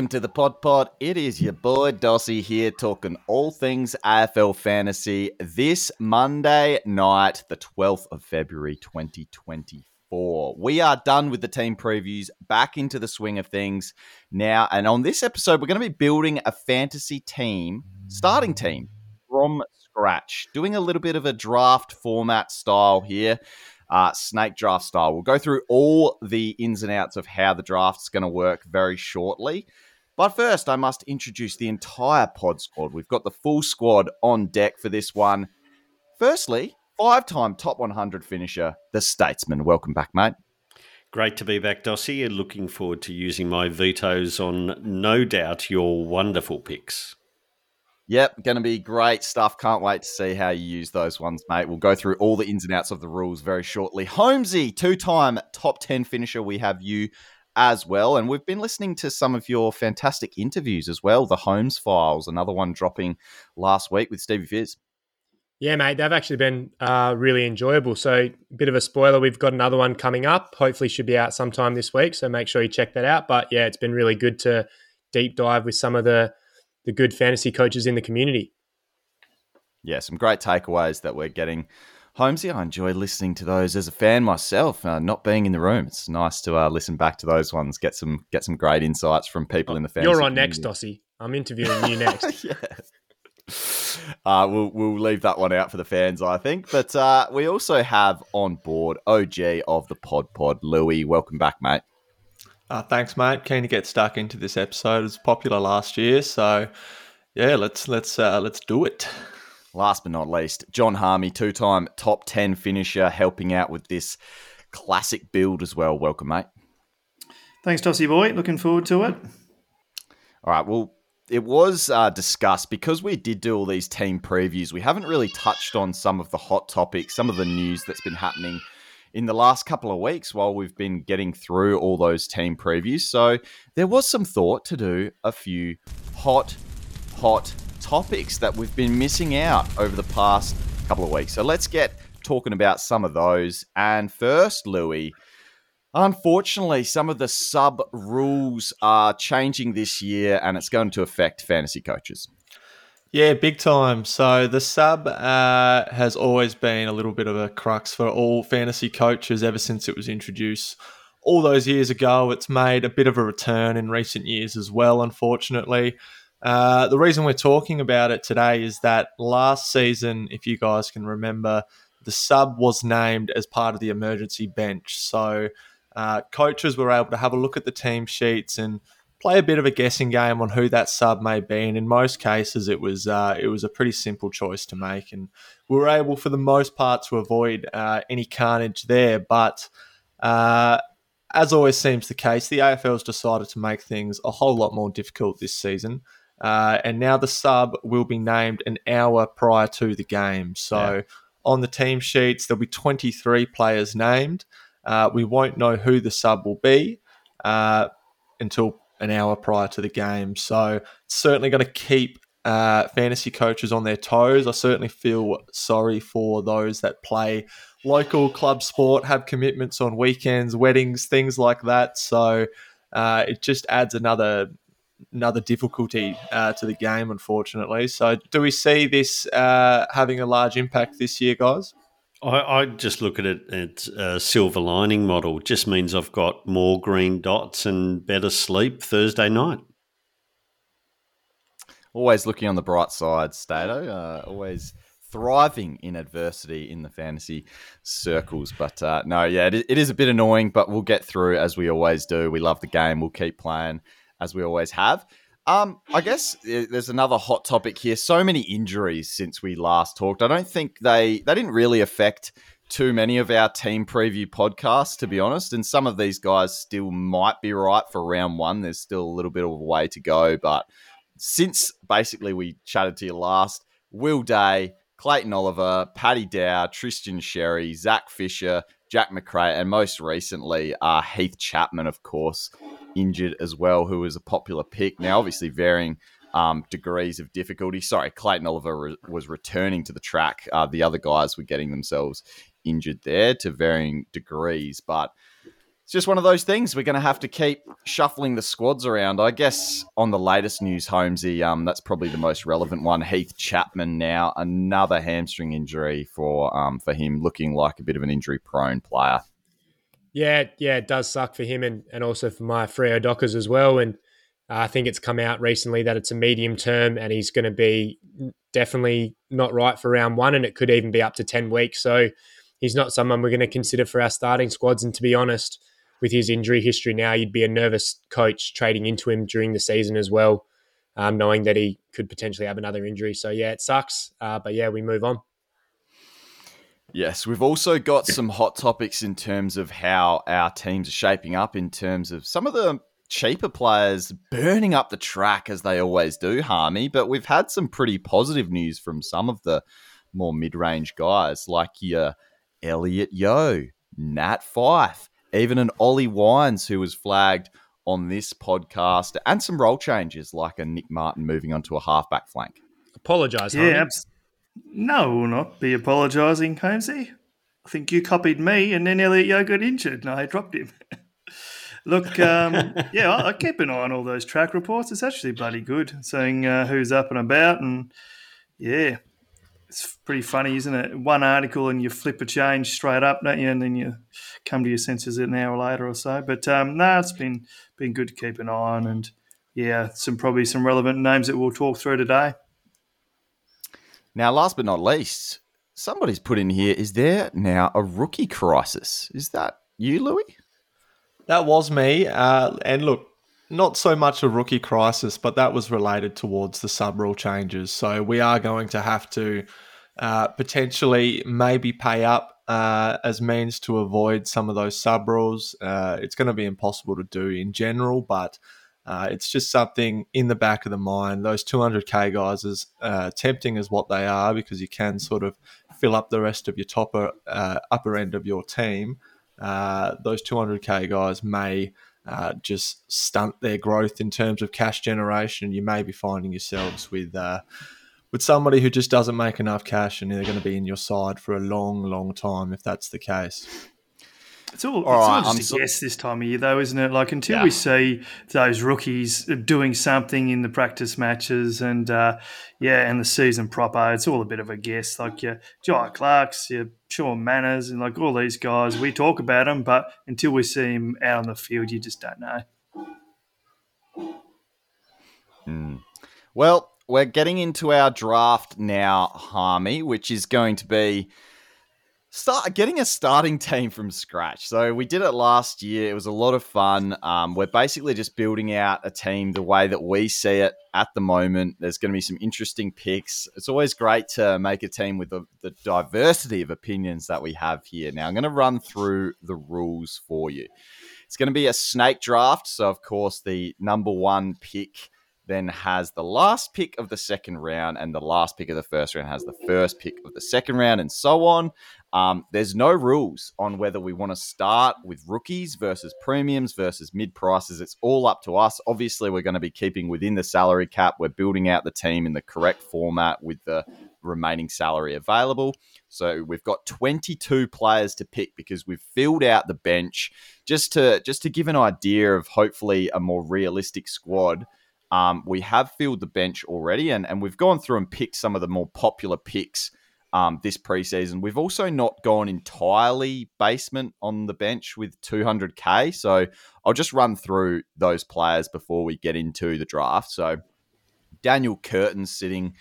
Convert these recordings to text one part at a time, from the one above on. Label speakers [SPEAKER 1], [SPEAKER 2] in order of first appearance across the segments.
[SPEAKER 1] Welcome to the Pod Pod. It is your boy Dossie here talking all things AFL fantasy this Monday night, the 12th of February 2024. We are done with the team previews, back into the swing of things now. And on this episode, we're going to be building a fantasy team, starting team from scratch, doing a little bit of a draft format style here uh, snake draft style. We'll go through all the ins and outs of how the draft's going to work very shortly. But first, I must introduce the entire pod squad. We've got the full squad on deck for this one. Firstly, five time top 100 finisher, the Statesman. Welcome back, mate.
[SPEAKER 2] Great to be back, Dossie. Looking forward to using my vetoes on no doubt your wonderful picks.
[SPEAKER 1] Yep, going to be great stuff. Can't wait to see how you use those ones, mate. We'll go through all the ins and outs of the rules very shortly. Holmesy, two time top 10 finisher, we have you as well. And we've been listening to some of your fantastic interviews as well. The Holmes Files, another one dropping last week with Stevie Fizz.
[SPEAKER 3] Yeah, mate, they've actually been uh, really enjoyable. So, bit of a spoiler, we've got another one coming up. Hopefully, should be out sometime this week. So, make sure you check that out. But yeah, it's been really good to deep dive with some of the the good fantasy coaches in the community.
[SPEAKER 1] Yeah, some great takeaways that we're getting. Holmesy, I enjoy listening to those as a fan myself. Uh, not being in the room, it's nice to uh, listen back to those ones. Get some get some great insights from people in the fantasy.
[SPEAKER 3] You're on
[SPEAKER 1] community.
[SPEAKER 3] next, Dossie. I'm interviewing you next.
[SPEAKER 1] yeah. Uh, we'll we'll leave that one out for the fans, I think. But uh, we also have on board OG of the Pod Pod, Louis. Welcome back, mate.
[SPEAKER 4] Uh, thanks, mate. Keen to get stuck into this episode. It was popular last year, so yeah, let's let's uh, let's do it.
[SPEAKER 1] Last but not least, John Harmey, two-time top ten finisher, helping out with this classic build as well. Welcome, mate.
[SPEAKER 5] Thanks, Dossie boy. Looking forward to it.
[SPEAKER 1] All right. Well, it was uh, discussed because we did do all these team previews. We haven't really touched on some of the hot topics, some of the news that's been happening in the last couple of weeks while we've been getting through all those team previews. So there was some thought to do a few hot, hot topics that we've been missing out over the past couple of weeks. So let's get talking about some of those. And first, Louis, unfortunately, some of the sub rules are changing this year and it's going to affect fantasy coaches.
[SPEAKER 4] Yeah, big time. So the sub uh, has always been a little bit of a crux for all fantasy coaches ever since it was introduced all those years ago. It's made a bit of a return in recent years as well, unfortunately. Uh, the reason we're talking about it today is that last season, if you guys can remember, the sub was named as part of the emergency bench. So uh, coaches were able to have a look at the team sheets and play a bit of a guessing game on who that sub may be. And in most cases, it was uh, it was a pretty simple choice to make, and we were able, for the most part, to avoid uh, any carnage there. But uh, as always seems the case, the AFL's decided to make things a whole lot more difficult this season. Uh, and now the sub will be named an hour prior to the game. So yeah. on the team sheets, there'll be 23 players named. Uh, we won't know who the sub will be uh, until an hour prior to the game. So certainly going to keep uh, fantasy coaches on their toes. I certainly feel sorry for those that play local club sport, have commitments on weekends, weddings, things like that. So uh, it just adds another another difficulty uh, to the game, unfortunately. So do we see this uh, having a large impact this year, guys?
[SPEAKER 2] I, I, just look at it as a silver lining model. It just means I've got more green dots and better sleep Thursday night.
[SPEAKER 1] Always looking on the bright side, Stato. Uh, always thriving in adversity in the fantasy circles. But uh, no, yeah, it, it is a bit annoying, but we'll get through as we always do. We love the game. We'll keep playing as we always have. Um, I guess there's another hot topic here. So many injuries since we last talked. I don't think they they didn't really affect too many of our team preview podcasts, to be honest. And some of these guys still might be right for round one. There's still a little bit of a way to go. But since basically we chatted to you last, Will Day, Clayton Oliver, Paddy Dow, Tristan Xerri, Zac Fisher, Jack Macrae, and most recently uh, Heath Chapman, of course, injured as well, who was a popular pick. Now, obviously, varying um, degrees of difficulty. Sorry, Clayton Oliver re- was returning to the track. Uh, the other guys were getting themselves injured there to varying degrees. But it's just one of those things. We're going to have to keep shuffling the squads around. I guess on the latest news, Holmesy, um, that's probably the most relevant one. Heath Chapman now another hamstring injury for um, for him, looking like a bit of an injury prone player.
[SPEAKER 3] Yeah, yeah, it does suck for him and, and also for my Freo Dockers as well. And uh, I think it's come out recently that it's a medium term and he's going to be definitely not right for round one, and it could even be up to ten weeks. So he's not someone we're going to consider for our starting squads. And to be honest with his injury history now, you'd be a nervous coach trading into him during the season as well, um, knowing that he could potentially have another injury. So yeah, it sucks. Uh, but yeah, we move on.
[SPEAKER 1] Yes, we've also got some hot topics in terms of how our teams are shaping up in terms of some of the cheaper players burning up the track as they always do, Harmy. But we've had some pretty positive news from some of the more mid-range guys like your Elliot Yeo, Nat Fyfe, even an Ollie Wines who was flagged on this podcast, and some role changes like a Nick Martin moving onto a halfback flank.
[SPEAKER 3] Apologise,
[SPEAKER 5] yeah, abs- no, we'll not be apologising, Holmesy. I think you copied me, and then Elliot Yeo got injured, and I dropped him. Look, um, yeah, I, I, keep an eye on all those track reports. It's actually bloody good, saying uh, who's up and about, and yeah, it's pretty funny, isn't it? One article and you flip a change straight up, don't you? And then you come to your senses an hour later or so. But um, no, it's been been good to keep an eye on, and yeah, some probably some relevant names that we'll talk through today.
[SPEAKER 1] Now, last but not least, somebody's put in here: is there now a rookie crisis? Is that you, Louis?
[SPEAKER 4] That was me. Uh, and look, not so much a rookie crisis, but that was related towards the sub rule changes. So we are going to have to uh, potentially maybe pay up uh, as means to avoid some of those sub rules. Uh, it's going to be impossible to do in general, but uh, it's just something in the back of the mind. Those 200k guys, as uh, tempting as what they are, because you can sort of fill up the rest of your topper uh, upper end of your team. those 200k guys may uh, just stunt their growth in terms of cash generation. You may be finding yourselves with uh, with somebody who just doesn't make enough cash, and they're going to be in your side for a long, long time if that's the case.
[SPEAKER 5] It's all, all it's right, all just I'm a so- guess this time of year, though, isn't it? Like until yeah. we see those rookies doing something in the practice matches and uh, yeah, and the season proper, it's all a bit of a guess. Like your Jhye Clarks, your Shaun Mannaghs, and like all these guys, we talk about them, but until we see them out on the field, you just don't know.
[SPEAKER 1] Mm. Well, we're getting into our draft now, Harmy, which is going to be start getting a starting team from scratch. So we did it last year. It was a lot of fun. Um, we're basically just building out a team the way that we see it at the moment. There's going to be some interesting picks. It's always great to make a team with the, the diversity of opinions that we have here. Now I'm going to run through the rules for you. It's going to be a snake draft. So of course the number one pick then has the last pick of the second round, and the last pick of the first round has the first pick of the second round, and so on. Um, there's no rules on whether we want to start with rookies versus premiums versus mid prices. It's all up to us. Obviously, we're going to be keeping within the salary cap. We're building out the team in the correct format with the remaining salary available. So we've got 22 players to pick because we've filled out the bench just to just to give an idea of hopefully a more realistic squad. Um, we have filled the bench already, and, and we've gone through and picked some of the more popular picks um, this preseason. We've also not gone entirely basement on the bench with 200k. So I'll just run through those players before we get into the draft. So Daniel Curtin sitting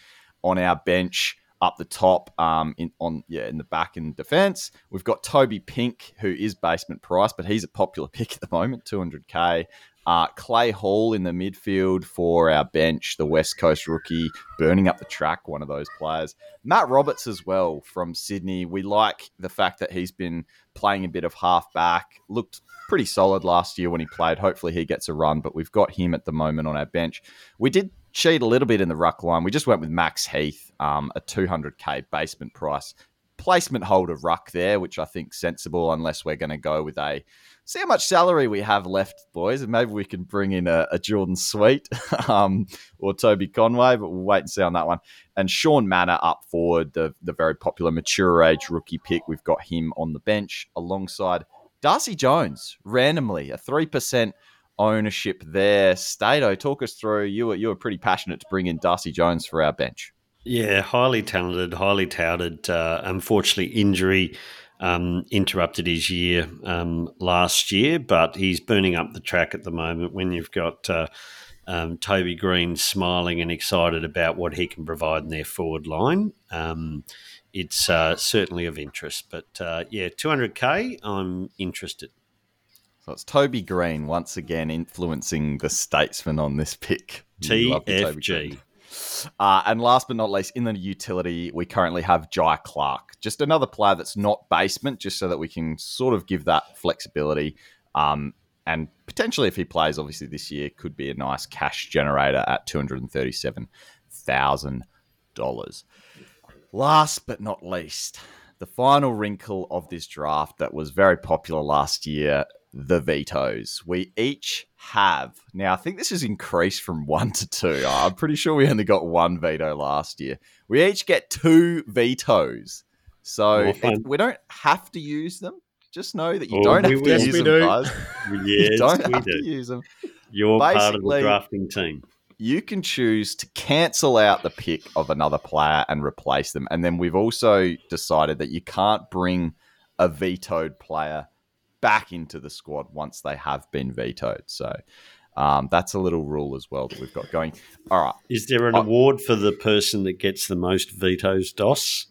[SPEAKER 1] on our bench up the top um, in on yeah in the back in defense. We've got Toby Pink, who is basement price, but he's a popular pick at the moment, 200k. Uh, Clay Hall in the midfield for our bench, the West Coast rookie, burning up the track, one of those players. Matt Roberts as well from Sydney. We like the fact that he's been playing a bit of half back. Looked pretty solid last year when he played. Hopefully he gets a run, but we've got him at the moment on our bench. We did cheat a little bit in the ruck line. We just went with Max Heath, um, a 200k basement price placement holder ruck there, which I think sensible unless we're going to go with a see how much salary we have left, boys, and maybe we can bring in a, a Jordan Sweet um, or Toby Conway, but we'll wait and see on that one. And Shaun Mannagh up forward, the, the very popular mature age rookie pick. We've got him on the bench alongside Darcy Jones, randomly, a 3% ownership there. Stato, talk us through. You were, you were pretty passionate to bring in Darcy Jones for our bench.
[SPEAKER 2] Yeah, highly talented, highly touted. Uh, unfortunately, injury um, interrupted his year um, last year, but he's burning up the track at the moment when you've got uh, um, Toby Green smiling and excited about what he can provide in their forward line. Um, it's uh, certainly of interest, but uh, yeah, 200k, I'm interested.
[SPEAKER 1] So it's Toby Green once again influencing the statesman on this pick.
[SPEAKER 2] TFG.
[SPEAKER 1] Uh, and last but not least, in the utility, we currently have Jhye Clark, just another player that's not basement, just so that we can sort of give that flexibility. Um, and potentially, if he plays, obviously this year could be a nice cash generator at two hundred and thirty-seven thousand dollars. Last but not least, the final wrinkle of this draft that was very popular last year the vetoes. We each have. Now, I think this has increased from one to two. I'm pretty sure we only got one veto last year. We each get two vetoes. So oh, we don't have to use them. Just know that you oh, don't have to use them, do. guys.
[SPEAKER 2] yes, you don't have do. to
[SPEAKER 1] use them.
[SPEAKER 2] You're Basically, part of the drafting team.
[SPEAKER 1] You can choose to cancel out the pick of another player and replace them. And then we've also decided that you can't bring a vetoed player back into the squad once they have been vetoed. So um, that's a little rule as well that we've got going. All right.
[SPEAKER 2] Is there an award for the person that gets the most vetoes, DOS?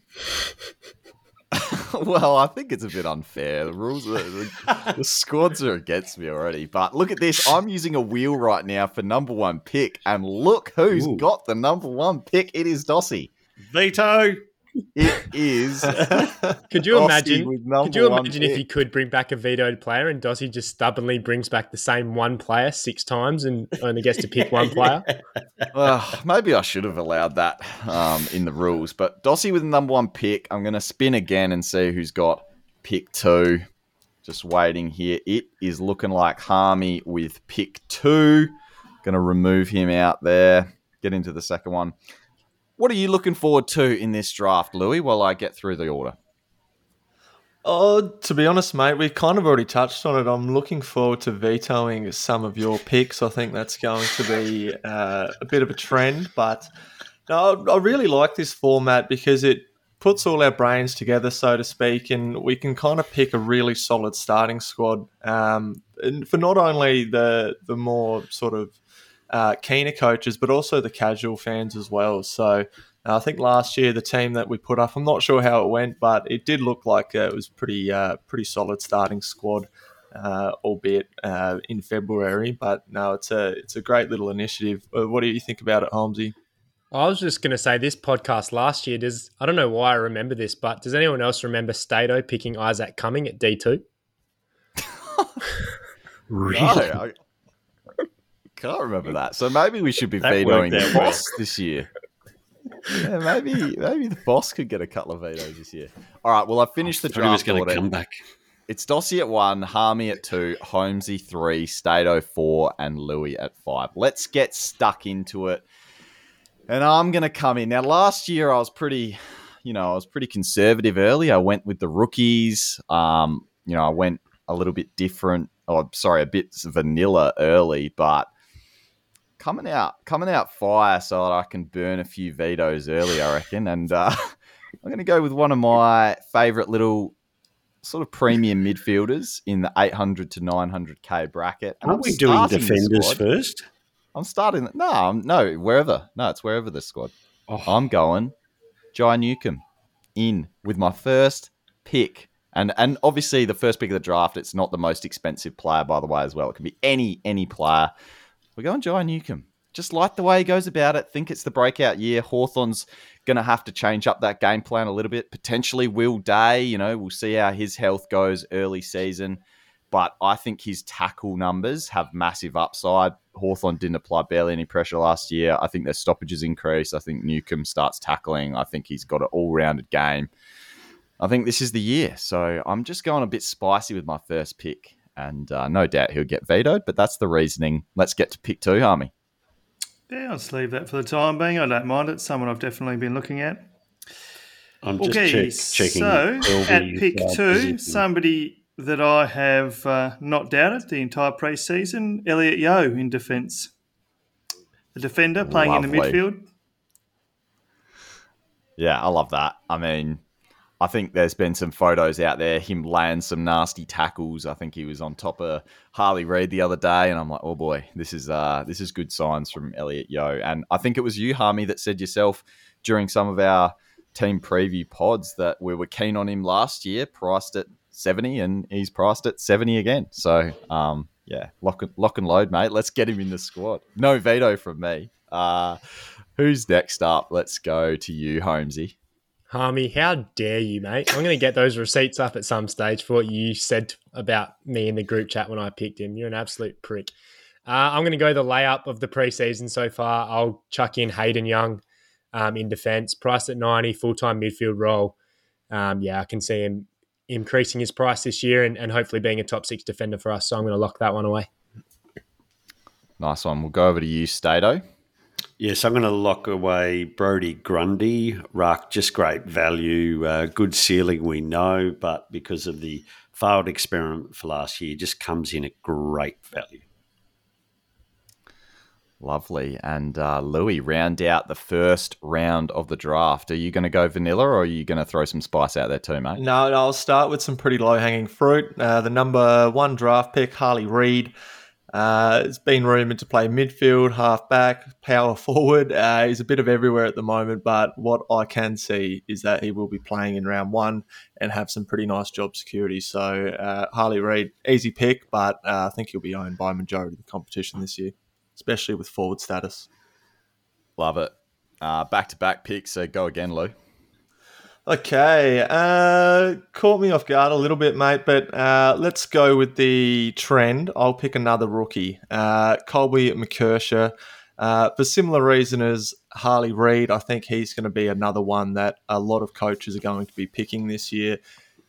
[SPEAKER 1] well, I think it's a bit unfair. The rules, are, the, the, squads are against me already. But look at this. I'm using a wheel right now for number one pick, and look who's Ooh. got the number one pick. It is Dossie.
[SPEAKER 2] Veto.
[SPEAKER 1] It is.
[SPEAKER 3] could you imagine? Could you imagine if he could bring back a vetoed player and Dossie just stubbornly brings back the same one player six times and only gets to pick one player?
[SPEAKER 1] well, maybe I should have allowed that um, in the rules. But Dossie with the number one pick. I'm going to spin again and see who's got pick two. Just waiting here. It is looking like Harmy with pick two. Going to remove him out there. Get into the second one. What are you looking forward to in this draft, Louis, while I get through the order?
[SPEAKER 4] Oh, to be honest, mate, we kind of already touched on it. I'm looking forward to vetoing some of your picks. I think that's going to be uh, a bit of a trend, but no, I really like this format because it puts all our brains together, so to speak, and we can kind of pick a really solid starting squad. Um, for not only the the more sort of uh, keener coaches, but also the casual fans as well. So uh, I think last year the team that we put up, I'm not sure how it went, but it did look like uh, it was pretty uh, pretty solid starting squad, uh, albeit uh, in February. But no, it's a it's a great little initiative. what do you think about it, Holmesy?
[SPEAKER 3] I was just going to say this podcast last year. Does I don't know why I remember this, but does anyone else remember Stato picking Isaac Cumming at D two?
[SPEAKER 1] really? No, I, can't remember that. So maybe we should be that vetoing the boss this year. Yeah, maybe maybe the boss could get a couple of vetoes this year. All right, well, I finished the draft
[SPEAKER 2] going to come back.
[SPEAKER 1] It's Dossie at one, Harmy at two, Holmesy three, Stato four, and Louis at five. Let's get stuck into it. And I'm going to come in. Now, last year I was pretty, you know, I was pretty conservative early. I went with the rookies. Um, you know, I went a little bit different. Oh, sorry, a bit vanilla early, but coming out coming out fire so that I can burn a few vetoes early, I reckon. And uh, I'm going to go with one of my favourite little sort of premium midfielders in the 800 to 900k bracket.
[SPEAKER 2] And Aren't I'm we doing defenders first?
[SPEAKER 1] I'm starting. No, I'm, no, wherever. No, it's wherever the squad. Oh. I'm going Jai Newcombe in with my first pick. And and obviously the first pick of the draft, it's not the most expensive player, by the way, as well. It can be any any player. We're going Jai Newcombe. Just like the way he goes about it. Think it's the breakout year. Hawthorn's going to have to change up that game plan a little bit. Potentially Will Day, you know, we'll see how his health goes early season. But I think his tackle numbers have massive upside. Hawthorn didn't apply barely any pressure last year. I think their stoppages increase. I think Newcombe starts tackling. I think he's got an all rounded game. I think this is the year. So I'm just going a bit spicy with my first pick and uh, no doubt he'll get vetoed. But that's the reasoning. Let's get to pick two, Harmy.
[SPEAKER 5] Yeah, I'll just leave that for the time being. I don't mind it. Someone I've definitely been looking at.
[SPEAKER 2] I'm okay, check, checking.
[SPEAKER 5] So at pick two, somebody that I have uh, not doubted the entire preseason. Elliot Yeo in defence, the defender playing in the midfield.
[SPEAKER 1] Yeah, I love that. I mean, I think there's been some photos out there him laying some nasty tackles. I think he was on top of Harley Reid the other day, and I'm like, oh boy, this is uh this is good signs from Elliot Yeo. And I think it was you, Harmy, that said yourself during some of our team preview pods that we were keen on him last year, priced at 70, and he's priced at 70 again. So um yeah, lock and lock and load, mate. Let's get him in the squad. No veto from me. Uh who's next up? Let's go to you, Holmesy.
[SPEAKER 3] Harmy, how dare you, mate? I'm going to get those receipts up at some stage for what you said about me in the group chat when I picked him. You're an absolute prick. Uh, I'm going to go the layup of the preseason so far. I'll chuck in Hayden Young um, in defence, priced at 90, full time midfield role. Um, yeah, I can see him increasing his price this year and, and hopefully being a top six defender for us. So I'm going to lock that one away.
[SPEAKER 1] Nice one. We'll go over to you, Stato.
[SPEAKER 2] Yes, I'm going to lock away Brodie Grundy. Ruck, just great value, uh, good ceiling, we know, but because of the failed experiment for last year, just comes in at great value.
[SPEAKER 1] Lovely. And uh, Louis, round out the first round of the draft. Are you going to go vanilla or are you going to throw some spice out there too, mate?
[SPEAKER 4] No, no, I'll start with some pretty low hanging fruit. Uh, the number one draft pick, Harley Reid. Uh, it's been rumoured to play midfield, half back, power forward. Uh, he's a bit of everywhere at the moment, but what I can see is that he will be playing in round one and have some pretty nice job security. So, uh, Harley Reid, easy pick, but uh, I think he'll be owned by a majority of the competition this year, especially with forward status.
[SPEAKER 1] Love it. Back to back picks. So go again, Lou.
[SPEAKER 4] Okay, uh, caught me off guard a little bit, mate. But uh, let's go with the trend. I'll pick another rookie, uh, Colby McKercher. Uh, for similar reason as Harley Reid, I think he's going to be another one that a lot of coaches are going to be picking this year.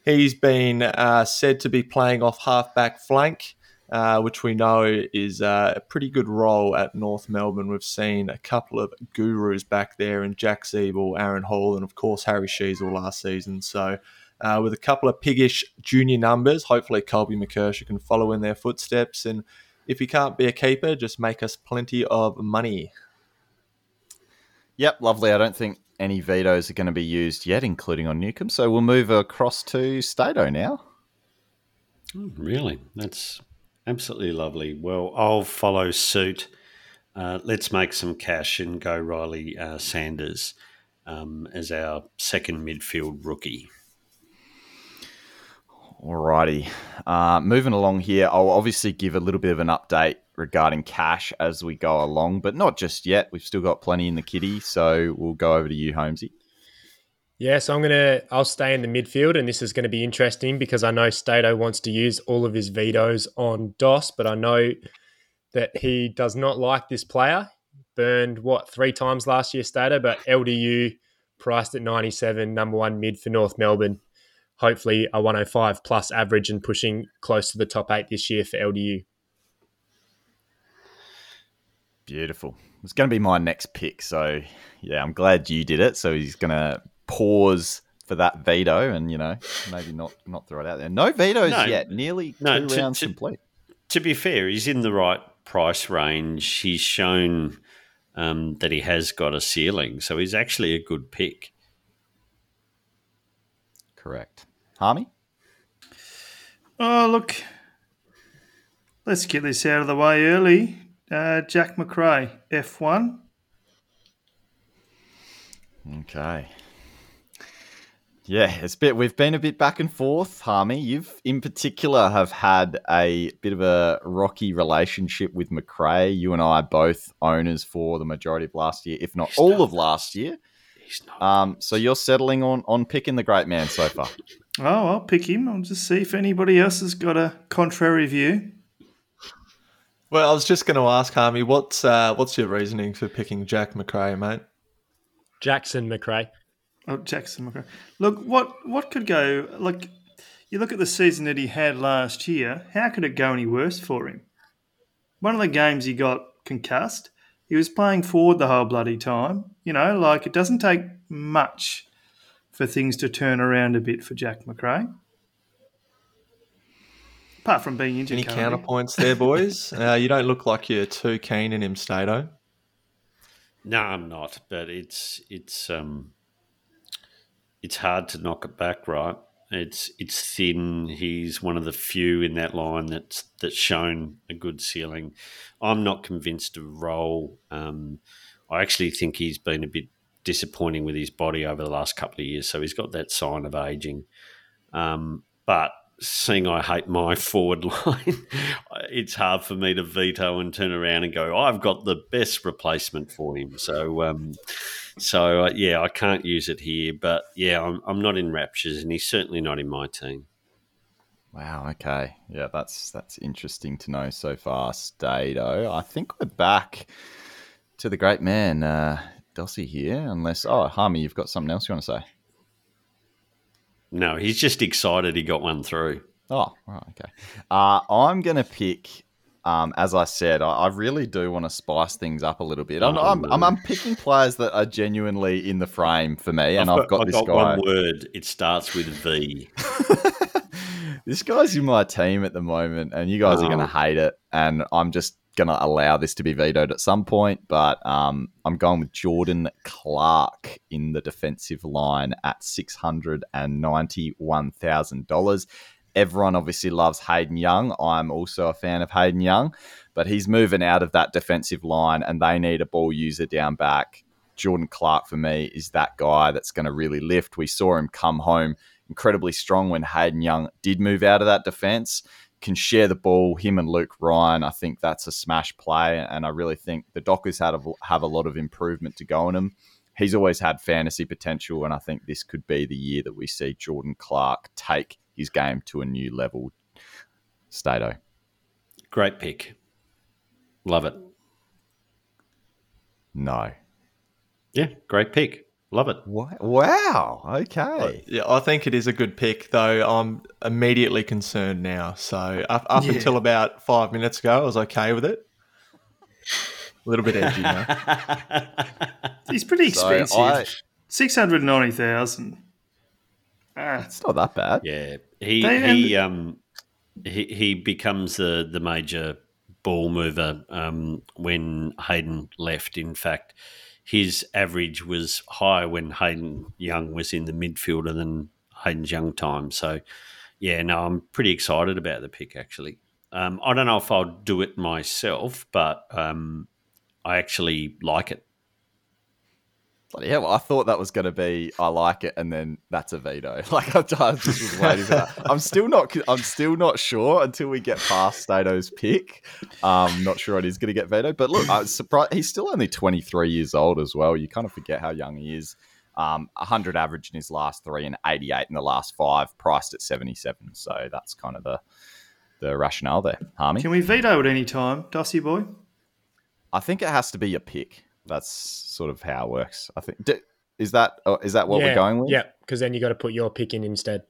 [SPEAKER 4] He's been uh, said to be playing off halfback flank. Uh, which we know is uh, a pretty good role at North Melbourne. We've seen a couple of gurus back there in Jack Ziebell, Aaron Hall, and of course Harry Sheezel last season. So, uh, with a couple of piggish junior numbers, hopefully Colby McKercher can follow in their footsteps. And if he can't be a keeper, just make us plenty of money.
[SPEAKER 1] Yep, lovely. I don't think any vetoes are going to be used yet, including on Newcombe. So we'll move across to Stato now.
[SPEAKER 2] Oh, really? That's Absolutely lovely. Well, I'll follow suit. Uh, let's make some cash and go Riley uh, Sanders um, as our second midfield rookie.
[SPEAKER 1] Alrighty. Uh, moving along here, I'll obviously give a little bit of an update regarding cash as we go along, but not just yet. We've still got plenty in the kitty, so we'll go over to you, Holmesy.
[SPEAKER 3] Yeah, so I'm gonna I'll stay in the midfield, and this is going to be interesting because I know Stato wants to use all of his vetoes on Dos, but I know that he does not like this player. Burned what three times last year, Stato, but LDU priced at 97, number one mid for North Melbourne. Hopefully a 105 plus average and pushing close to the top eight this year for LDU.
[SPEAKER 1] Beautiful. It's going to be my next pick, so yeah, I'm glad you did it. So he's going to pause for that veto and you know maybe not not throw it out there. No vetoes
[SPEAKER 2] No.
[SPEAKER 1] yet. Nearly
[SPEAKER 2] No,
[SPEAKER 1] two
[SPEAKER 2] to-
[SPEAKER 1] rounds
[SPEAKER 2] to-
[SPEAKER 1] complete.
[SPEAKER 2] To be fair, he's in the right price range. He's shown um, that he has got a ceiling, so he's actually a good pick.
[SPEAKER 1] Correct. Harmy.
[SPEAKER 5] Oh, look. Let's get this out of the way early. Uh, Jack Macrae, F1.
[SPEAKER 1] Okay. Yeah, it's a bit. We've been a bit back and forth, Harmy. You've, in particular, have had a bit of a rocky relationship with Macrae. You and I are both owners for the majority of last year, if not
[SPEAKER 2] He's
[SPEAKER 1] all
[SPEAKER 2] not.
[SPEAKER 1] of last year.
[SPEAKER 2] He's not.
[SPEAKER 1] Um, so you're settling on on picking the great man so far.
[SPEAKER 5] Oh, I'll pick him. I'll just see if anybody else has got a contrary view.
[SPEAKER 4] Well, I was just going to ask Harmy, what's uh, what's your reasoning for picking Jack Macrae, mate?
[SPEAKER 3] Jackson Macrae.
[SPEAKER 5] Oh, Jackson Macrae. Look, what what could go? Like, you look at the season that he had last year. How could it go any worse for him? One of the games he got concussed. He was playing forward the whole bloody time. You know, like it doesn't take much for things to turn around a bit for Jack Macrae. Apart from being injured,
[SPEAKER 4] Any
[SPEAKER 5] currently.
[SPEAKER 4] counterpoints there, boys? uh, you don't look like you're too keen in him, Stato.
[SPEAKER 2] No, I'm not. But it's it's um it's hard to knock it back, right? It's it's thin. He's one of the few in that line that's that's shown a good ceiling. I'm not convinced of role. Um, I actually think he's been a bit disappointing with his body over the last couple of years. So he's got that sign of aging. Um, but seeing I hate my forward line, it's hard for me to veto and turn around and go, I've got the best replacement for him. So, um, so uh, yeah, I can't use it here. But yeah, I'm, I'm not in raptures, and he's certainly not in my team.
[SPEAKER 1] Wow. Okay. Yeah, that's that's interesting to know so far, Stato. I think we're back to the great man, uh, Dossie here. Unless, oh, Harmy, you've got something else you want to say?
[SPEAKER 2] No, he's just excited he got one through.
[SPEAKER 1] Oh, right. Okay. Uh, I'm going to pick. Um, as I said, I, I really do want to spice things up a little bit. I'm,
[SPEAKER 2] Oh,
[SPEAKER 1] I'm. I'm, I'm picking players that are genuinely in the frame for me, and I've, got,
[SPEAKER 2] I've
[SPEAKER 1] this
[SPEAKER 2] got
[SPEAKER 1] guy.
[SPEAKER 2] one word. It starts with V.
[SPEAKER 1] this guy's in my team at the moment, and you guys are going to
[SPEAKER 2] Oh.
[SPEAKER 1] hate it. And I'm just going to allow this to be vetoed at some point. But um, I'm going with Jordan Clark in the defensive line at six hundred and ninety-one thousand dollars. Everyone obviously loves Hayden Young. I'm also a fan of Hayden Young, but he's moving out of that defensive line, and they need a ball user down back. Jordan Clark for me is that guy that's going to really lift. We saw him come home incredibly strong when Hayden Young did move out of that defense. Can share the ball, him and Luke Ryan. I think that's a smash play, and I really think the Dockers had a, have a lot of improvement to go in him. He's always had fantasy potential, and I think this could be the year that we see Jordan Clark take his game to a new level. Stato.
[SPEAKER 2] Great pick. Love it.
[SPEAKER 1] No.
[SPEAKER 2] Yeah, great pick. Love it.
[SPEAKER 1] Wow. Okay.
[SPEAKER 4] Yeah, I think it is a good pick, though. I'm immediately concerned now. So up, up
[SPEAKER 5] Yeah.
[SPEAKER 4] until about five minutes ago, I was okay with it. A little bit edgy, no?
[SPEAKER 5] He's pretty
[SPEAKER 1] So
[SPEAKER 5] expensive.
[SPEAKER 1] I-
[SPEAKER 5] Six hundred ninety thousand. Ah,
[SPEAKER 1] It's not that bad.
[SPEAKER 2] Yeah, he
[SPEAKER 5] They-
[SPEAKER 2] he um he he becomes the the major ball mover um, when Hayden left. In fact, his average was higher when Hayden Young was in the midfielder than Hayden's young time. So, yeah, no, I'm pretty excited about the pick. Actually, um, I don't know if I'll do it myself, but um, I actually like it.
[SPEAKER 1] Bloody hell, I thought that was going to be I like it, and then that's a veto. Like I just was waiting for that. I'm still not. I'm still not sure until we get past Stato's pick. Um, not sure it is going to get vetoed. But look, I was surprised. He's still only 23 years old as well. You kind of forget how young he is. Um, 100 average in his last three and 88 in the last five, priced at 77. So that's kind of the the rationale there. Harmy,
[SPEAKER 5] can we veto at any time, Dossie boy?
[SPEAKER 1] I think it has to be a pick. That's sort of how it works. I think. D- is that uh, that what
[SPEAKER 3] yeah,
[SPEAKER 1] we're going with?
[SPEAKER 3] Yeah, because then you got to put your pick in instead.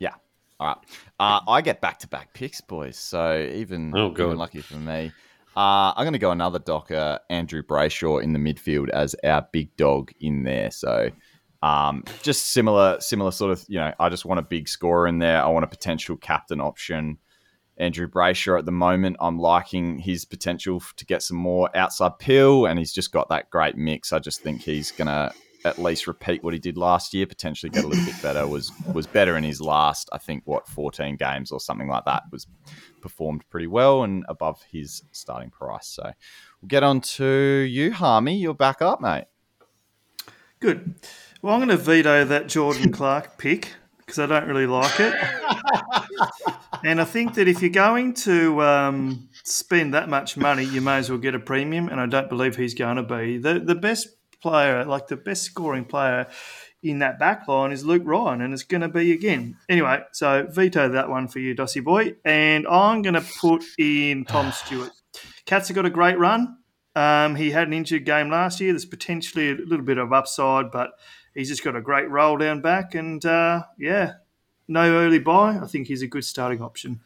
[SPEAKER 1] Yeah. All right. Uh, I get back to back picks, boys. So even,
[SPEAKER 2] Oh, good.
[SPEAKER 1] even lucky for me. Uh, I'm going to go another Docker, Andrew Brayshaw in the midfield as our big dog in there. So um, just similar, similar sort of. You know, I just want a big scorer in there. I want a potential captain option. Andrew Brayshaw at the moment, I'm liking his potential to get some more outside pill, and he's just got that great mix. I just think he's going to at least repeat what he did last year, potentially get a little bit better. Was was better in his last, I think, what 14 games or something like that. Was performed pretty well and above his starting price. So we'll get on to you, Harmy. You're back up, mate.
[SPEAKER 5] Good. Well, I'm going to veto that Jordan Clark pick because I don't really like it. and I think that if you're going to um, spend that much money, you may as well get a premium. And I don't believe he's going to be the the best player, like the best scoring player in that back line is Luke Ryan, and it's going to be again. Anyway, so veto that one for you, Dossie boy. And I'm going to put in Tom Stewart. Cats have got a great run. Um, he had an injured game last year. There's potentially a little bit of upside, but he's just got a great roll down back. And uh, yeah, no early buy. I think he's a good starting option.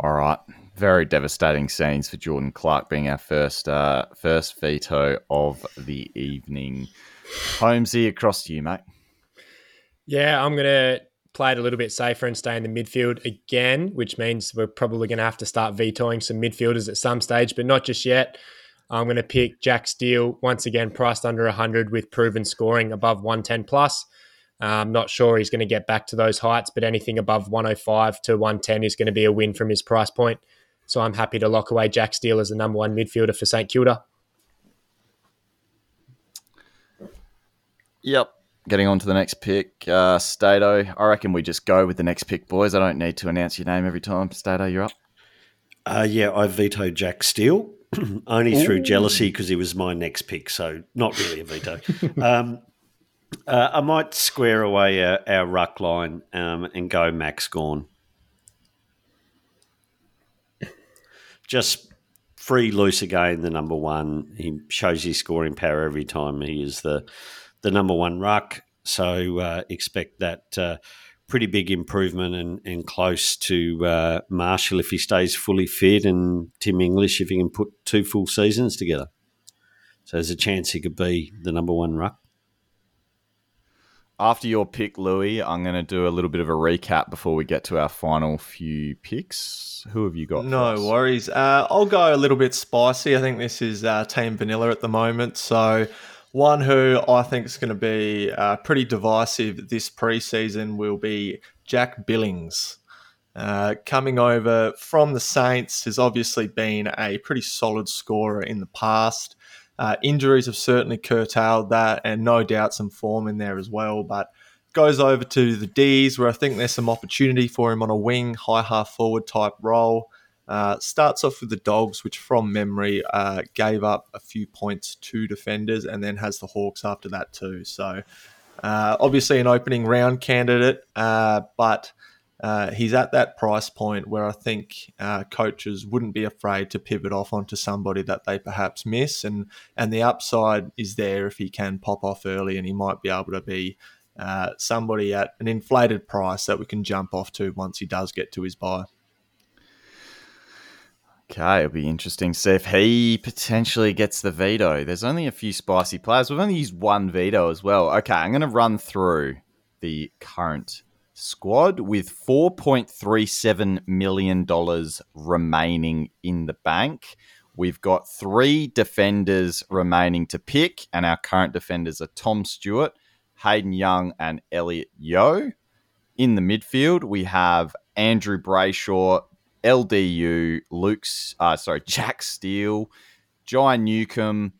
[SPEAKER 1] All right. Very devastating scenes for Jordan Clark being our first uh, first veto of the evening. Holmesy, across to you, mate.
[SPEAKER 3] Yeah, I'm going to play it a little bit safer and stay in the midfield again, which means we're probably going to have to start vetoing some midfielders at some stage, but not just yet. I'm going to pick Jack Steele once again, priced under 100 with proven scoring above 110 plus. I'm not sure he's going to get back to those heights, but anything above 105 to 110 is going to be a win from his price point. So I'm happy to lock away Jack Steele as the number one midfielder for St Kilda.
[SPEAKER 1] Yep. Getting on to the next pick, uh, Stato. I reckon we just go with the next pick, boys. I don't need to announce your name every time. Stato, you're up.
[SPEAKER 2] Uh, yeah, I veto Jack Steele only Ooh. through jealousy because he was my next pick, so not really a veto. um, uh, I might square away our, our ruck line um, and go Max Gawn. Just free loose again, the number one. He shows his scoring power every time he is the the number one ruck. So uh, expect that uh, pretty big improvement and, and close to uh, Marshall if he stays fully fit, and Tim English if he can put two full seasons together. So there's a chance he could be the number one ruck.
[SPEAKER 1] After your pick, Louis, I'm going to do a little bit of a recap before we get to our final few picks. Who have you got?
[SPEAKER 4] No worries. Uh, I'll go a little bit spicy. I think this is uh, Team Vanilla at the moment. So one who I think is going to be uh, pretty divisive this preseason will be Jack Billings. Uh, coming over from the Saints has obviously been a pretty solid scorer in the past. Uh, injuries have certainly curtailed that, and no doubt some form in there as well. But goes over to the D's, where I think there's some opportunity for him on a wing, high half forward type role. Uh, starts off with the Dogs, which from memory uh, gave up a few points to defenders, and then has the Hawks after that too. So uh, obviously an opening round candidate, uh, but uh, he's at that price point where I think uh, coaches wouldn't be afraid to pivot off onto somebody that they perhaps miss, and and the upside is there if he can pop off early, and he might be able to be. somebody at an inflated price that we can jump off to once he does get to his buy.
[SPEAKER 1] Okay, it'll be interesting see if he potentially gets the veto. There's only a few spicy players. We've only used one veto as well. Okay, I'm going to run through the current squad with $4.37 million remaining in the bank. We've got three defenders remaining to pick, and our current defenders are Tom Stewart, Hayden Young, and Elliot Yeo. In the midfield, we have Andrew Brayshaw, LDU, Luke's, uh, sorry, Jack Steele, Jai Newcombe,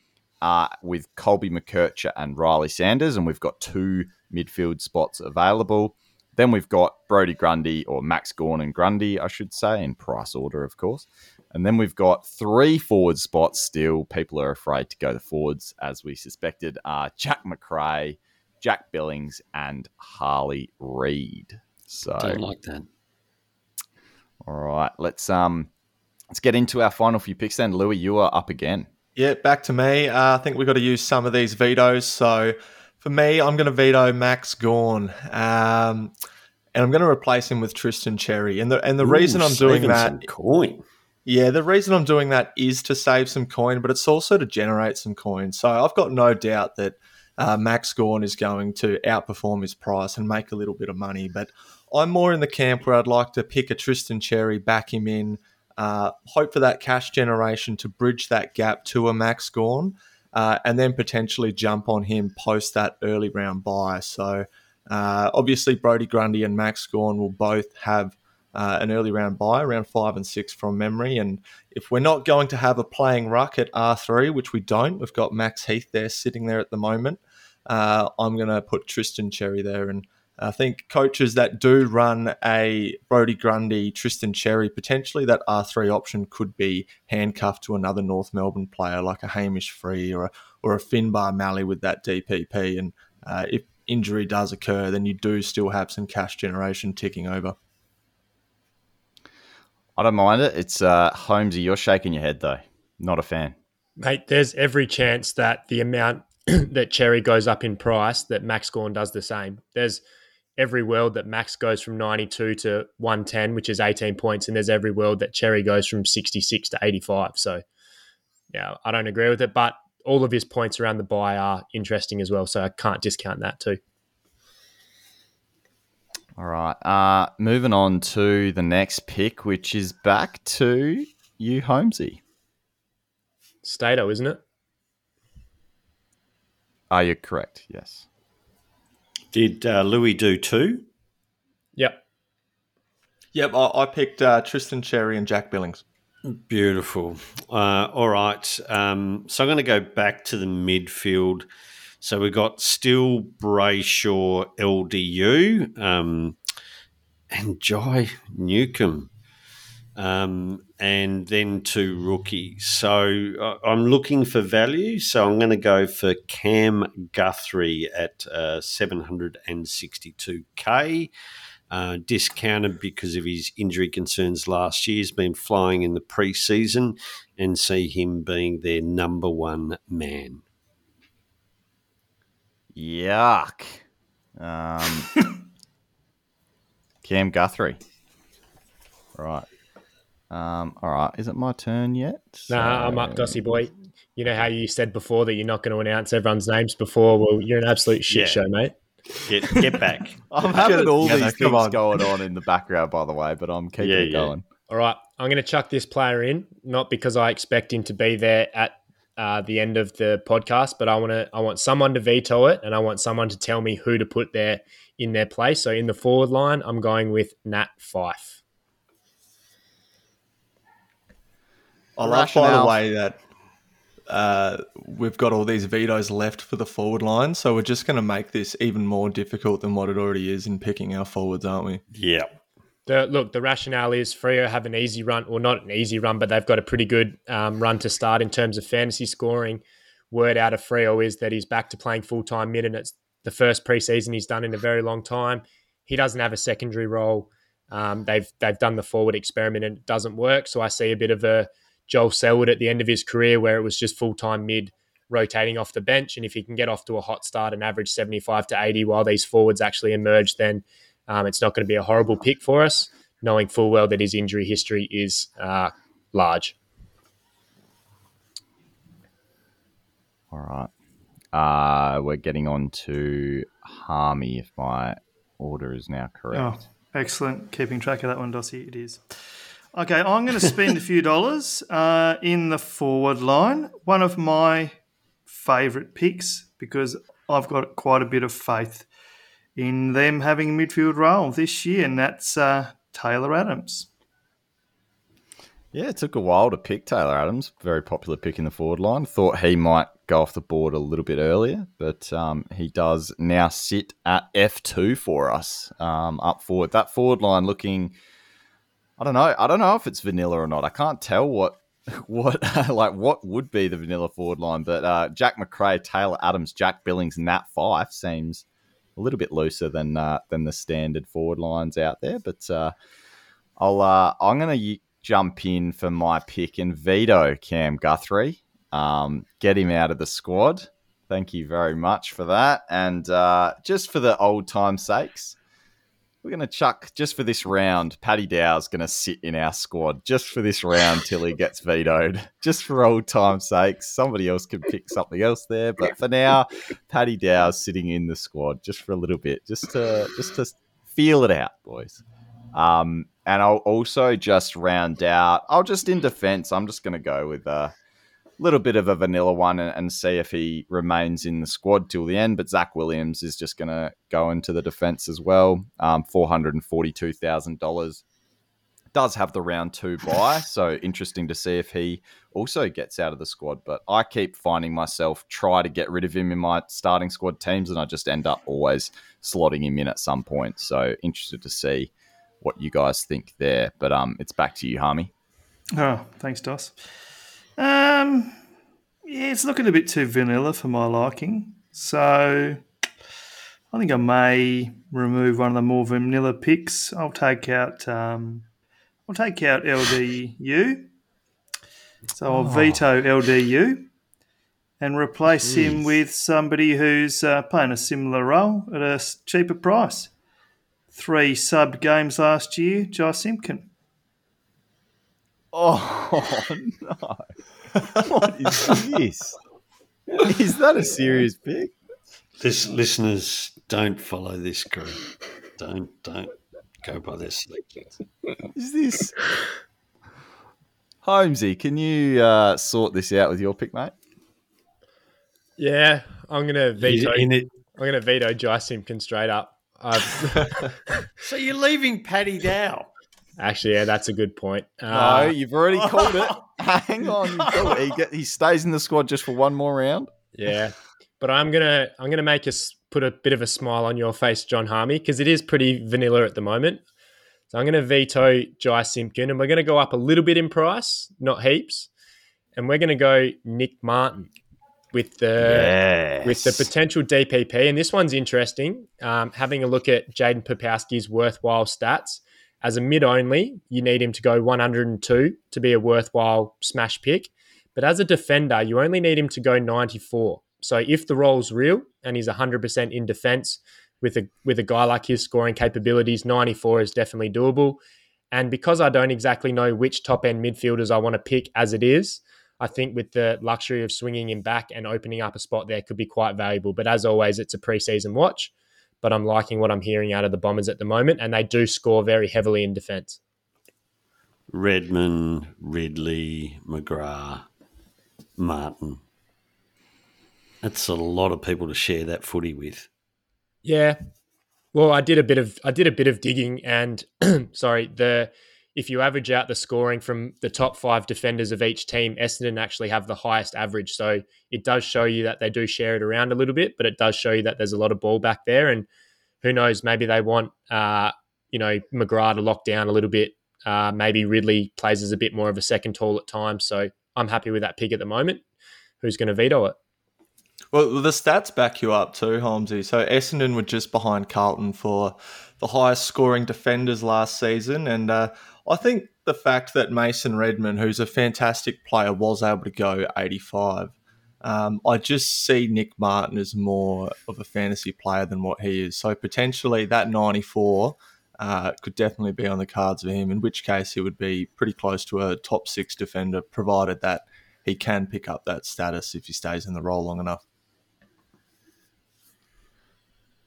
[SPEAKER 1] uh, with Colby McKercher and Riley Sanders, and we've got two midfield spots available. Then we've got Brodie Grundy, or Max Gawn and Grundy, I should say, in price order, of course. And then we've got three forward spots still. People are afraid to go the forwards, as we suspected, are Jack Macrae, Jack Billings, and Harley Reid. So
[SPEAKER 2] don't like that.
[SPEAKER 1] All right, let's um let's get into our final few picks. Then, Louis, you are up again.
[SPEAKER 4] Yeah, back to me. Uh, I think we've got to use some of these vetoes. So for me, I'm going to veto Max Gawn, Um, and I'm going to replace him with Tristan Xerri. And the and the Ooh, reason I'm doing that
[SPEAKER 2] coin.
[SPEAKER 4] Yeah, the reason I'm doing that is to save some coin, but it's also to generate some coin. So I've got no doubt that uh, Max Gawn is going to outperform his price and make a little bit of money. But I'm more in the camp where I'd like to pick a Tristan Xerri, back him in, uh, hope for that cash generation to bridge that gap to a Max Gawn, uh, and then potentially jump on him post that early round buy. So uh, obviously, Brodie Grundy and Max Gawn will both have uh, an early round buy, around five and six from memory. And if we're not going to have a playing ruck at R3, which we don't, we've got Max Heath there sitting there at the moment. Uh, I'm going to put Tristan Xerri there and I think coaches that do run a Brodie Grundy, Tristan Xerri, potentially that R3 option could be handcuffed to another North Melbourne player like a Hamish Free or a, or a Finnbar Maley with that DPP. And uh, if injury does occur, then you do still have some cash generation ticking over.
[SPEAKER 1] I don't mind it. It's uh, Holmesy. You're shaking your head though. Not a fan,
[SPEAKER 3] mate. There's every chance that the amount that Xerri goes up in price, that Max Gawn does the same. There's every world that Max goes from 92 to 110, which is 18 points, and there's every world that Xerri goes from 66 to 85. So, yeah, I don't agree with it, but all of his points around the buy are interesting as well. So I can't discount that too.
[SPEAKER 1] All right. Uh, moving on to the next pick, which is back to you, Holmesy.
[SPEAKER 3] Stato, isn't it?
[SPEAKER 1] Are you correct? Yes.
[SPEAKER 2] Did uh, Louis do two?
[SPEAKER 3] Yep.
[SPEAKER 4] Yep, I, I picked uh, Tristan Xerri and Jack Billings.
[SPEAKER 2] Beautiful. Uh, all right. Um, so I'm going to go back to the midfield. So we've got still Brayshaw, LDU, um, and Jai Newcombe. Um, and then two rookies. So uh, I'm looking for value. So I'm going to go for Cam Guthrie at uh, 762k. Uh, discounted because of his injury concerns last year. He's been flying in the preseason and see him being their number one man.
[SPEAKER 1] Yuck. Um, Cam Guthrie. Right. Um, all right. Is it my turn yet?
[SPEAKER 3] Nah, I'm up, Dossie boy. You know how you said before that you're not going to announce everyone's names before? Well, you're an absolute shit
[SPEAKER 2] Yeah.
[SPEAKER 3] show, mate.
[SPEAKER 2] Get get back.
[SPEAKER 1] I'm having all
[SPEAKER 4] Yeah,
[SPEAKER 1] these
[SPEAKER 4] come
[SPEAKER 1] things
[SPEAKER 4] on.
[SPEAKER 1] going on in the background, by the way, but I'm keeping
[SPEAKER 2] Yeah,
[SPEAKER 1] it
[SPEAKER 2] yeah.
[SPEAKER 1] going.
[SPEAKER 3] All right, I'm going to chuck this player in, not because I expect him to be there at uh, the end of the podcast, but I want to. I want someone to veto it, and I want someone to tell me who to put there in their place. So in the forward line, I'm going with Nat Fyfe.
[SPEAKER 4] I love, by the way, that uh, we've got all these vetoes left for the forward line, so we're just going to make this even more difficult than what it already is in picking our forwards, aren't we?
[SPEAKER 2] Yeah.
[SPEAKER 3] The, look, the rationale is Freo have an easy run, or not an easy run, but they've got a pretty good um, run to start in terms of fantasy scoring. Word out of Freo is that he's back to playing full time mid, and it's the first preseason he's done in a very long time. He doesn't have a secondary role. Um, they've they've done the forward experiment and it doesn't work. So I see a bit of a Joel Selwood at the end of his career where it was just full time mid rotating off the bench. And if he can get off to a hot start and average 75 to 80 while these forwards actually emerge, then um, it's not going to be a horrible pick for us, knowing full well that his injury history is uh, large.
[SPEAKER 1] All right. Uh, we're getting on to Harmey, if my order is now correct.
[SPEAKER 5] Oh, excellent. Keeping track of that one, Dossie. It is. Okay, I'm going to spend a few dollars uh, in the forward line. One of my favourite picks because I've got quite a bit of faith in them having a midfield role this year, and that's uh, Taylor Adams.
[SPEAKER 1] Yeah, it took a while to pick Taylor Adams. Very popular pick in the forward line. Thought he might go off the board a little bit earlier, but um, he does now sit at F2 for us um, up forward. That forward line looking, I don't know. I don't know if it's vanilla or not. I can't tell what. What like what would be the vanilla forward line? But uh, Jack Macrae, Taylor Adams, Jack Billings, Nat Fyfe seems a little bit looser than uh, than the standard forward lines out there. But uh, I'll uh, I'm gonna y- jump in for my pick and veto Cam Guthrie. Um, get him out of the squad. Thank you very much for that. And uh, just for the old time sakes, we're gonna chuck just for this round. Paddy Dow's gonna sit in our squad just for this round till he gets vetoed. Just for old time's sakes, somebody else can pick something else there. But for now, Paddy Dow's sitting in the squad just for a little bit, just to just to feel it out, boys. Um, and I'll also just round out. I'll just in defense. I'm just going to go with a little bit of a vanilla one and, and see if he remains in the squad till the end. But Zac Williams is just going to go into the defense as well. Um, Four hundred and forty-two thousand dollars. Does have the round two buy, so interesting to see if he also gets out of the squad. But I keep finding myself try to get rid of him in my starting squad teams, and I just end up always slotting him in at some point. So interested to see what you guys think there. But um, it's back to you, Harmey.
[SPEAKER 5] Oh, thanks, Dos. Um, yeah, it's looking a bit too vanilla for my liking. So I think I may remove one of the more vanilla picks. I'll take out um, I'll take out LDU. So I'll veto LDU and replace him with somebody who's uh, playing a similar role at a cheaper price. Three sub games last year, Josh Simpkin.
[SPEAKER 1] Oh no! what is this? Is that a serious pick?
[SPEAKER 2] This listeners don't follow this crew. don't don't go by their selections.
[SPEAKER 1] Is this Holmesy? Can you uh, sort this out with your pick, mate?
[SPEAKER 3] Yeah, I'm gonna veto.
[SPEAKER 2] In it.
[SPEAKER 3] I'm gonna veto Jy Simpkin straight up.
[SPEAKER 2] So you're leaving Paddy Dow.
[SPEAKER 3] Actually, yeah, that's a good point.
[SPEAKER 1] no,
[SPEAKER 3] Uh,
[SPEAKER 1] you've already called it. Hang on, you called it. He, get, he stays in the squad just for one more round.
[SPEAKER 3] Yeah, but I'm gonna I'm gonna make us put a bit of a smile on your face, John Harmey, because it is pretty vanilla at the moment. So I'm gonna veto Jy Simpkin, and we're gonna go up a little bit in price, not heaps, and we're gonna go Nick Martin with the
[SPEAKER 1] yes.
[SPEAKER 3] with the potential DPP. And this one's interesting. Um, having a look at Jaden Popowski's worthwhile stats as a mid only, you need him to go 102 to be a worthwhile smash pick. But as a defender, you only need him to go 94. So if the role's real and he's 100% in defense with a with a guy like his scoring capabilities, 94 is definitely doable. And because I don't exactly know which top end midfielders I want to pick as it is, I think with the luxury of swinging him back and opening up a spot there could be quite valuable. But as always, it's a preseason watch. But I'm liking what I'm hearing out of the Bombers at the moment, and they do score very heavily in defence.
[SPEAKER 2] Redman, Ridley, McGrath, Martin. That's a lot of people to share that footy with.
[SPEAKER 3] Yeah. Well, I did a bit of I did a bit of digging, and sorry, the if you average out the scoring from the top five defenders of each team, Essendon actually have the highest average. So it does show you that they do share it around a little bit, but it does show you that there's a lot of ball back there. And who knows, maybe they want uh, you know McGrath to lock down a little bit. Uh, maybe Ridley plays as a bit more of a second tall at times. So I'm happy with that pick at the moment. Who's going to veto it?
[SPEAKER 4] Well, the stats back you up too, Holmesy. So Essendon were just behind Carlton for the highest scoring defenders last season, and uh, I think the fact that Mason Redman, who's a fantastic player, was able to go 85. Um, I just see Nick Martin as more of a fantasy player than what he is. So potentially that 94 uh, could definitely be on the cards for him, in which case he would be pretty close to a top six defender, provided that he can pick up that status if he stays in the role long enough.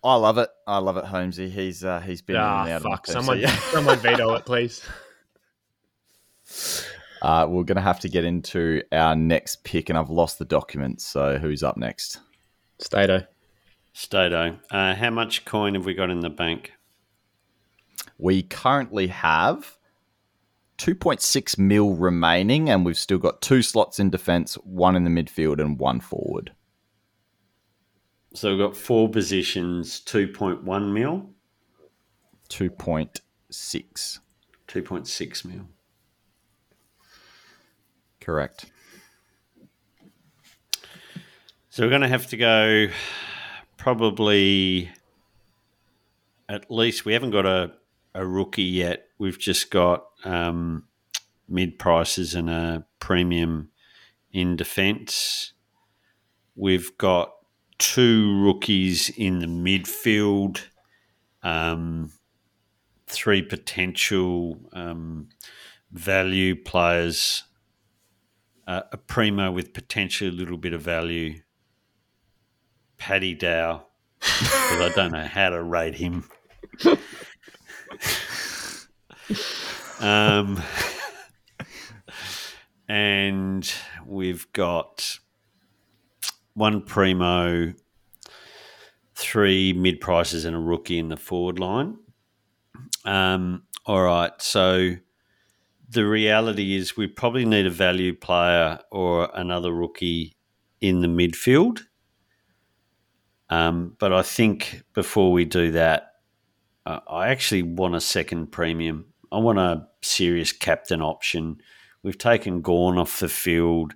[SPEAKER 1] I love it. I love it, Holmesy. He's uh, he's been in and
[SPEAKER 3] Ah,
[SPEAKER 1] out
[SPEAKER 3] fuck!
[SPEAKER 1] team, so
[SPEAKER 3] Someone, someone veto it, please.
[SPEAKER 1] Uh, we're going to have to get into our next pick, and I've lost the document. So who's up next?
[SPEAKER 3] Stato.
[SPEAKER 2] Stato, uh, how much coin have we got in the bank?
[SPEAKER 1] We currently have 2.6 mil remaining, and we've still got two slots in defence, one in the midfield, and one forward.
[SPEAKER 2] So we've got four positions, 2.1 mil,
[SPEAKER 1] 2.6.
[SPEAKER 2] 2.6 mil.
[SPEAKER 1] Correct.
[SPEAKER 2] So we're going to have to go probably at least, we haven't got a, a rookie yet. We've just got um, mid prices and a premium in defence. We've got two rookies in the midfield, um, three potential um, value players, uh, a primo with potentially a little bit of value, Paddy Dow, because I don't know how to rate him. um, and we've got one primo, three mid prices, and a rookie in the forward line. Um, all right, so the reality is we probably need a value player or another rookie in the midfield. Um, but I think before we do that, uh, I actually want a second premium. I want a serious captain option. We've taken Gawn off the field.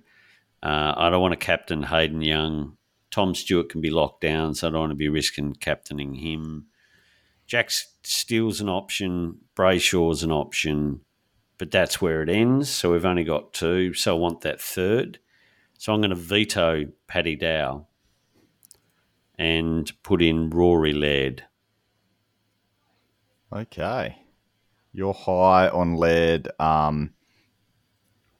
[SPEAKER 2] Uh, I don't want to captain Hayden Young. Tom Stewart can be locked down, so I don't want to be risking captaining him. Jack Steele's an option. Brayshaw's an option, but that's where it ends. So we've only got two. So I want that third. So I'm going to veto Paddy Dow and put in Rory Laird.
[SPEAKER 1] Okay. You're high on Laird. Um,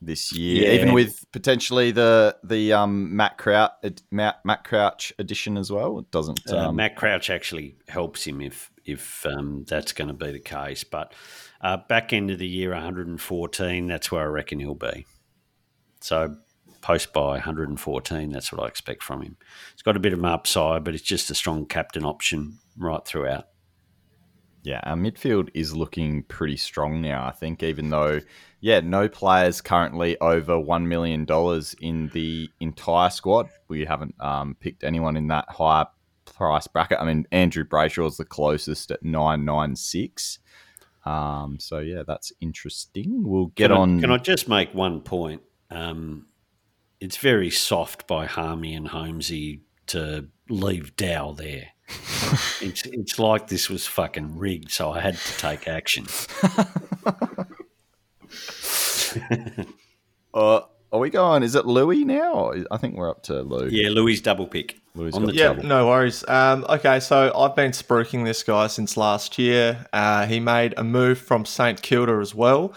[SPEAKER 1] this year,
[SPEAKER 2] Yeah.
[SPEAKER 1] even with potentially the the um, Matt Crouch Matt, Matt Crouch edition as well. It doesn't.
[SPEAKER 2] Uh,
[SPEAKER 1] Um,
[SPEAKER 2] Matt Crouch actually helps him if if um, that's going to be the case. But uh, back end of the year, 114. That's where I reckon he'll be. So post by 114. That's what I expect from him. It's got a bit of an upside, but it's just a strong captain option right throughout.
[SPEAKER 1] Yeah, our midfield is looking pretty strong now, I think, even though, yeah, no players currently over $1 million in the entire squad. We haven't um, picked anyone in that higher price bracket. I mean, Andrew Brayshaw is the closest at 996. Um, so, yeah, that's interesting. We'll get
[SPEAKER 2] can
[SPEAKER 1] on.
[SPEAKER 2] I, can I just make one point? Um, it's very soft by Harmey and Holmesy to leave Dow there. It's it's like this was fucking rigged, so I had to take action.
[SPEAKER 1] uh, are we going? Is it Louis now? I think we're up to Lou.
[SPEAKER 2] Yeah, Louis double pick
[SPEAKER 1] Louis
[SPEAKER 2] on the
[SPEAKER 4] Yeah,
[SPEAKER 2] double.
[SPEAKER 4] no worries. Um, okay, so I've been spruiking this guy since last year. Uh, he made a move from St Kilda as well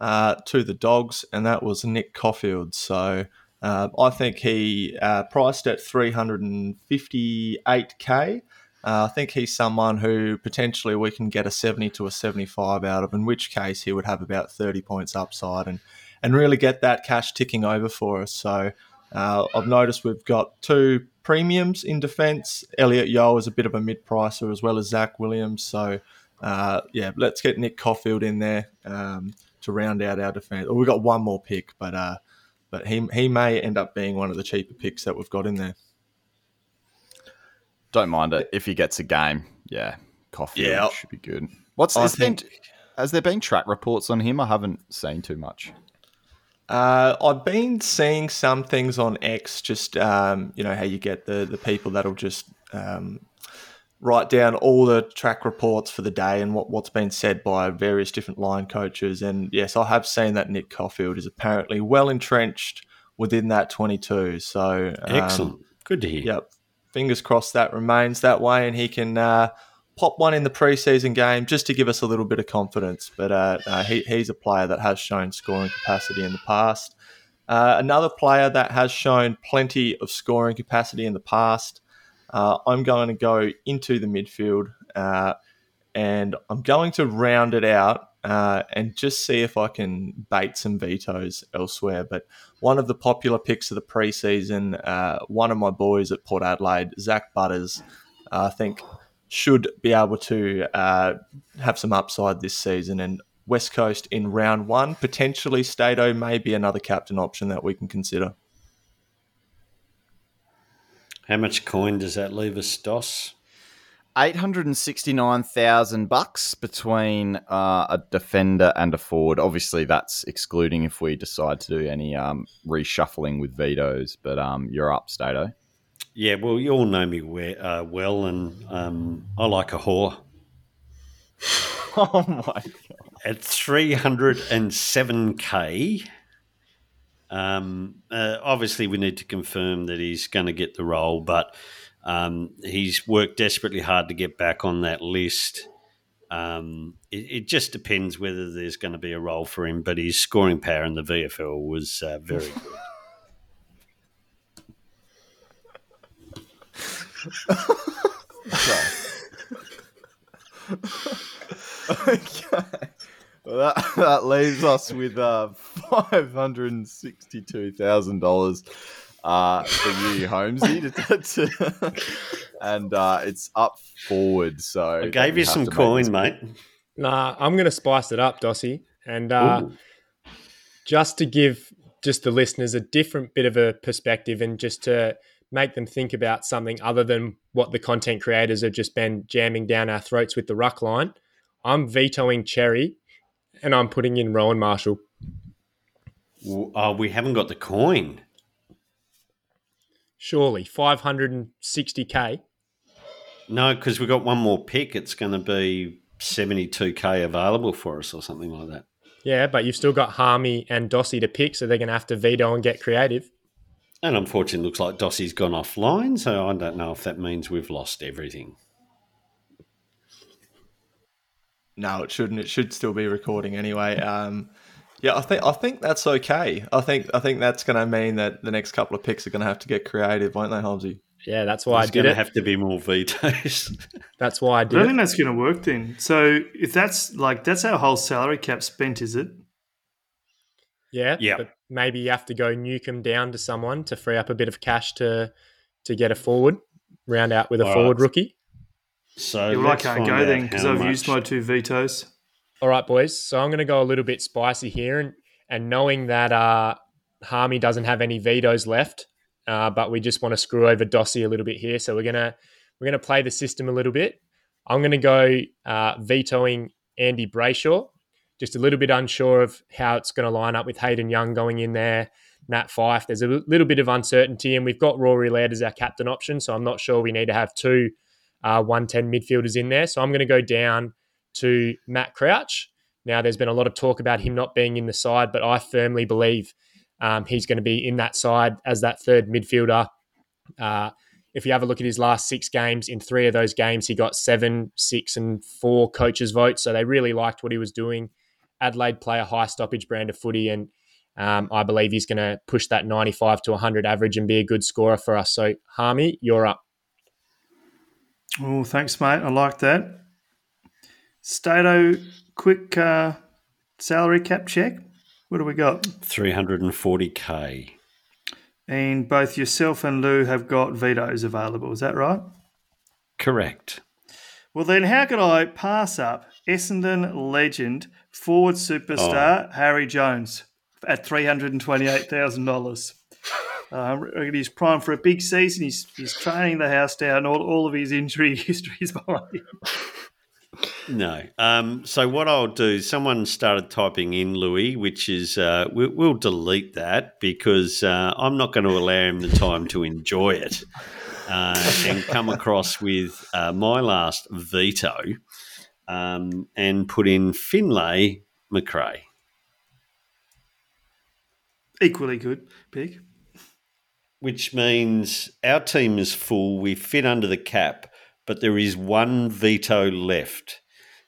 [SPEAKER 4] uh, to the Dogs, and that was Nick Coffield. So uh, I think he uh, priced at 358k. Uh, I think he's someone who potentially we can get a 70 to a 75 out of, in which case he would have about 30 points upside and, and really get that cash ticking over for us. So uh, I've noticed we've got two premiums in defence. Elliot Yeo is a bit of a mid pricer as well as Zac Williams. So uh, yeah, let's get Nick Coffield in there um, to round out our defence. We've got one more pick, but uh, but he he may end up being one of the cheaper picks that we've got in there.
[SPEAKER 1] Don't mind it if he gets a game. Yeah, coffee
[SPEAKER 4] Yeah.
[SPEAKER 1] should be good. What's
[SPEAKER 4] I
[SPEAKER 1] has, been,
[SPEAKER 4] think-
[SPEAKER 1] has there been track reports on him? I haven't seen too much.
[SPEAKER 4] Uh, I've been seeing some things on X, just um, you know how you get the the people that'll just um, write down all the track reports for the day and what what's been said by various different line coaches. And yes, I have seen that Nick Coffield is apparently well entrenched within that twenty two. So um,
[SPEAKER 2] Excellent. Good to hear.
[SPEAKER 4] Yep. Fingers crossed that remains that way and he can uh, pop one in the preseason game just to give us a little bit of confidence. But uh, uh, he, he's a player that has shown scoring capacity in the past. Uh, another player that has shown plenty of scoring capacity in the past. Uh, I'm going to go into the midfield uh, and I'm going to round it out uh, and just see if I can bait some vetoes elsewhere. But one of the popular picks of the preseason, uh, one of my boys at Port Adelaide, Zak Butters, I think should be able to uh, have some upside this season. And West Coast in round one, potentially Stato may be another captain option that we can consider.
[SPEAKER 2] How much coin does that leave us, Dos?
[SPEAKER 1] Eight hundred and sixty-nine thousand bucks between uh, a defender and a forward. Obviously, that's excluding if we decide to do any um, reshuffling with vetoes. But um, you're up, Stato.
[SPEAKER 2] Yeah, well, you all know me we- uh, well, and um, I like a whore.
[SPEAKER 1] oh my god!
[SPEAKER 2] At 307k, um, uh, obviously we need to confirm that he's going to get the role, but um, he's worked desperately hard to get back on that list. Um, it, it just depends whether there's going to be a role for him, but his scoring power in the VFL was uh, very good.
[SPEAKER 1] okay. Well, that, that leaves us with uh, five hundred and sixty-two thousand dollars uh, for you, Holmesy, to, to, and uh, it's up forward. So
[SPEAKER 2] I gave you some
[SPEAKER 1] to
[SPEAKER 2] coin, mate.
[SPEAKER 3] Nah, I'm going to spice it up, Dossie, and uh, just to give just the listeners a different bit of a perspective, and just to make them think about something other than what the content creators have just been jamming down our throats with the ruck line. I'm vetoing Xerri, and I'm putting in Rowan Marshall.
[SPEAKER 2] Oh, we haven't got the coin.
[SPEAKER 3] Surely 560k.
[SPEAKER 2] No, because we've got one more pick. It's going to be 72k available for us or something like that.
[SPEAKER 3] Yeah, but you've still got Harmy and Dossie to pick, so they're going to have to veto and get creative.
[SPEAKER 2] And unfortunately, it looks like Dossie's gone offline, so I don't know if that means we've lost everything.
[SPEAKER 4] No, it shouldn't. It should still be recording anyway. Um, Yeah, I think I think that's okay. I think I think that's going to mean that the next couple of picks are going to have to get creative, won't they, Holmesy?
[SPEAKER 3] Yeah, that's why
[SPEAKER 2] There's
[SPEAKER 3] I did It's
[SPEAKER 2] going to
[SPEAKER 3] it.
[SPEAKER 2] have to be more vetoes.
[SPEAKER 3] That's why I
[SPEAKER 5] I don't
[SPEAKER 3] it.
[SPEAKER 5] think that's going to work then. So if that's like that's our whole salary cap spent, is it?
[SPEAKER 3] Yeah,
[SPEAKER 2] Yeah.
[SPEAKER 3] But maybe you have to go Newcombe down to someone to free up a bit of cash to to get a forward, round out with a
[SPEAKER 2] All
[SPEAKER 3] forward
[SPEAKER 2] right.
[SPEAKER 3] rookie.
[SPEAKER 2] So
[SPEAKER 5] Yeah, well, I can't go then because I've used my two vetoes.
[SPEAKER 3] All right, boys. So I'm going to go a little bit spicy here, and and knowing that uh, Harmey doesn't have any vetoes left, uh, but we just want to screw over Dossie a little bit here. So we're gonna we're gonna play the system a little bit. I'm going to go uh, vetoing Andy Brayshaw. Just a little bit unsure of how it's going to line up with Hayden Young going in there. Nat Fyfe. There's a little bit of uncertainty, and we've got Rory Laird as our captain option. So I'm not sure we need to have two uh, 110 midfielders in there. So I'm going to go down to Matt Crouch. Now, there's been a lot of talk about him not being in the side, but I firmly believe um, he's going to be in that side as that third midfielder. Uh, if you have a look at his last six games, in three of those games, he got seven, six, and four coaches' votes. So they really liked what he was doing. Adelaide play a high stoppage brand of footy, and um, I believe he's going to push that 95 to 100 average and be a good scorer for us. So, Harmey, you're up.
[SPEAKER 5] Oh, thanks, mate. I like that. Stato, quick uh, salary cap check. What do we got?
[SPEAKER 2] 340K.
[SPEAKER 5] And both yourself and Lou have got vetoes available. Is that right?
[SPEAKER 2] Correct.
[SPEAKER 5] Well, then, how could I pass up Essendon legend, forward superstar, oh. Harry Jones at $328,000? Uh, he's primed for a big season. He's he's training the house down. All, all of his injury history is behind him.
[SPEAKER 2] No. Um, so what I'll do, someone started typing in Louis, which is uh, we, will delete that because uh, I'm not going to allow him the time to enjoy it uh, and come across with uh, my last veto um, and put in Finlay Macrae.
[SPEAKER 5] Equally good pick
[SPEAKER 2] which means our team is full. We fit under the cap, but there is one veto left.